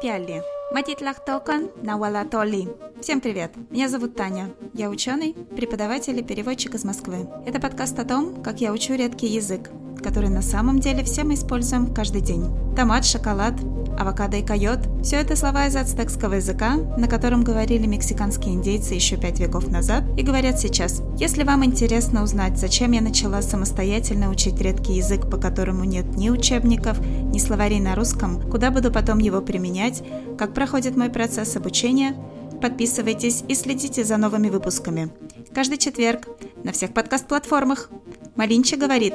Пиалли. Матитлах токан Nawala Толи. Всем привет! Меня зовут Таня. Я ученый, преподаватель и переводчик из Москвы. Это подкаст о том, как я учу редкий язык, который на самом деле все мы используем каждый день. Томат, шоколад, авокадо и койот – все это слова из ацтекского языка, на котором говорили мексиканские индейцы еще пять веков назад и говорят сейчас. Если вам интересно узнать, зачем я начала самостоятельно учить редкий язык, по которому нет ни учебников, ни словарей на русском, куда буду потом его применять, как проходит мой процесс обучения, подписывайтесь и следите за новыми выпусками. Каждый четверг на всех подкаст-платформах. Малинча говорит.